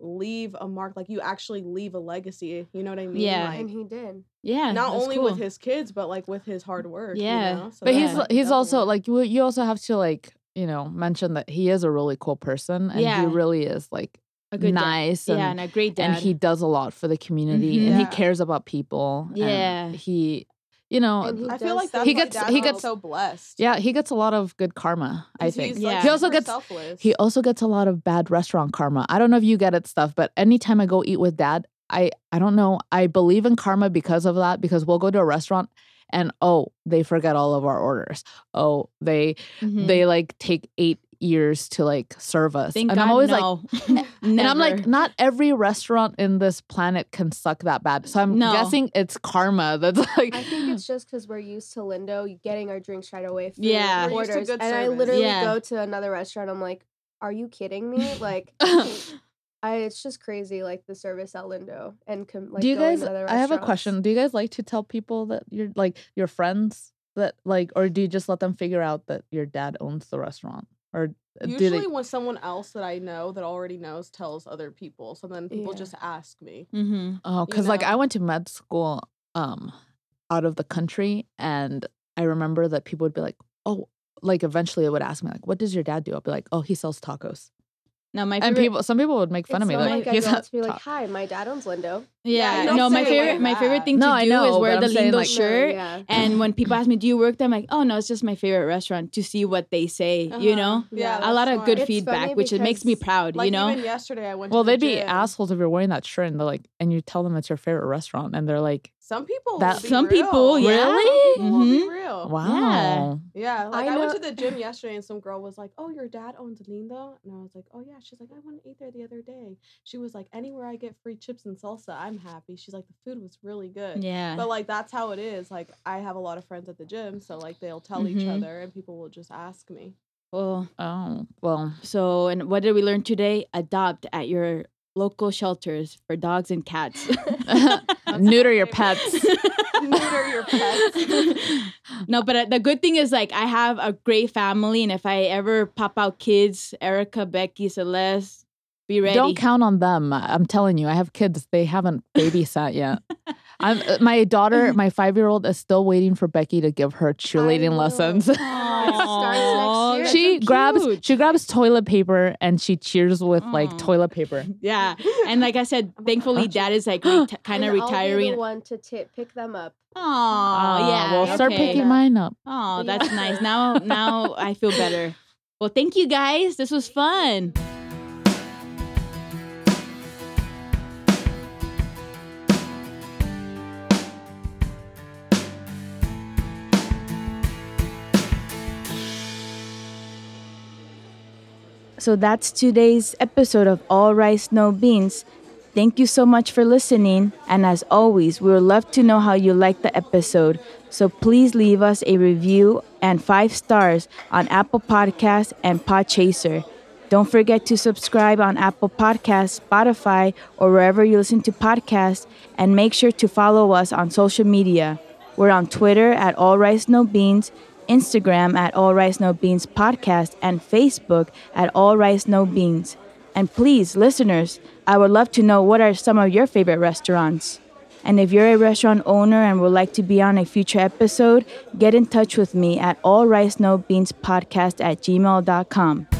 leave a mark. Like you actually leave a legacy. You know what I mean? Yeah. Like, and he did. yeah, not only cool. with his kids, but like with his hard work. you Yeah. know? So but he's that's he's also like you you also have to like you know mention that he is a really cool person and Yeah. he really is like a good dad. nice and, yeah, and a great dad. and he does a lot for the community Mhm. and he cares about people and Yeah. he you know I feel like that's He why gets- Dad he gets- so blessed. yeah he gets a lot of good karma I think he's, Yeah. like, he also gets selfless. he also gets a lot of bad restaurant karma i don't know if you get it stuff but anytime i go eat with dad i i don't know i believe in karma because of that because we'll go to a restaurant and oh they forget all of our orders oh they Mhm. they like take eight years to like serve us Thank and God, i'm always like no. and i'm like not every restaurant in this planet can suck that bad so i'm No. guessing it's karma that's like I think it's just because we're used to Lindo getting our drinks right away. Food, Yeah. We're used to orders, good and I literally Yeah. go to another restaurant. I'm like, "Are you kidding me?" Like, I it's just crazy, like the service at Lindo and com- like do you guys to i have a question do you guys like to tell people that you're like your friends that like or do you just let them figure out that your dad owns the restaurant or uh, Usually, they when someone else that I know that already knows tells other people, so then people Yeah. just ask me. Mm-hmm. oh because like know? i went to med school um out of the country and i remember that people would be like oh like eventually it would ask me like what does your dad do i'll be like oh he sells tacos Now my and people some people would make fun It's of me not like, like I he's not to be like, ta- "Hi, my dad owns Lindo." yeah, you don't no, my say it like favorite, my favorite that. thing No, to I do know, is but wear I'm the saying, Lindo like- shirt. yeah. And when people ask me, "Do you work there?" I'm like, "Oh no, it's just my favorite restaurant." To see what they say, you Uh-huh. know, Yeah, a that's lot of good It's feedback, which it makes me proud. Like you know, even yesterday, I went. well to the they'd be assholes if you're wearing that shirt and they're like and you tell them it's your favorite restaurant and they're like Some people. That- be Some real. people, yeah. Some people will be Mhm. real. wow Yeah, like I I, went to the gym yesterday and some girl was like, "Oh, your dad owns Lindo," and I was like, "Oh yeah." She's like, "I went and ate there the other day." She was like, "Anywhere I get free chips and salsa, I'm happy." She's like, "The food was really good." yeah. But like that's how it is. Like I have a lot of friends at the gym, so like they'll tell each Mhm. other, and people will just ask me. well, oh well so and what did we learn today? Adopt at your local shelters for dogs and cats. Neuter your pets. Neuter your pets. no, but uh, the good thing is like I have a great family, and if I ever pop out kids, Erica, Becky, Celeste, be ready. Don't count on them. I'm telling you, I have kids. They haven't babysat yet. I'm uh, my daughter, my five year old, is still waiting for Becky to give her cheerleading know. lessons. Aw, next year. she so grabs she grabs toilet paper and she cheers with like toilet paper. Yeah, and like I said, thankfully, dad is like reti- kind of And I'll be retiring. the one to t- pick them up. Oh, Ah, yeah. Well, start okay. picking mine up. Oh, Yeah. that's nice. Now, now I feel better. Well, thank you guys. This was fun. So that's today's episode of All Rice No Beans. Thank you so much for listening. And as always, we would love to know how you liked the episode. So please leave us a review and five stars on Apple Podcasts and Podchaser. Don't forget to subscribe on Apple Podcasts, Spotify, or wherever you listen to podcasts. And make sure to follow us on social media. We're on Twitter at All Rice No Beans, Instagram at All Rice No Beans Podcast, and Facebook at All Rice No Beans. And please, listeners, I would love to know what are some of your favorite restaurants. And if you're a restaurant owner and would like to be on a future episode, get in touch with me at All Rice No Beans Podcast at gmail.com.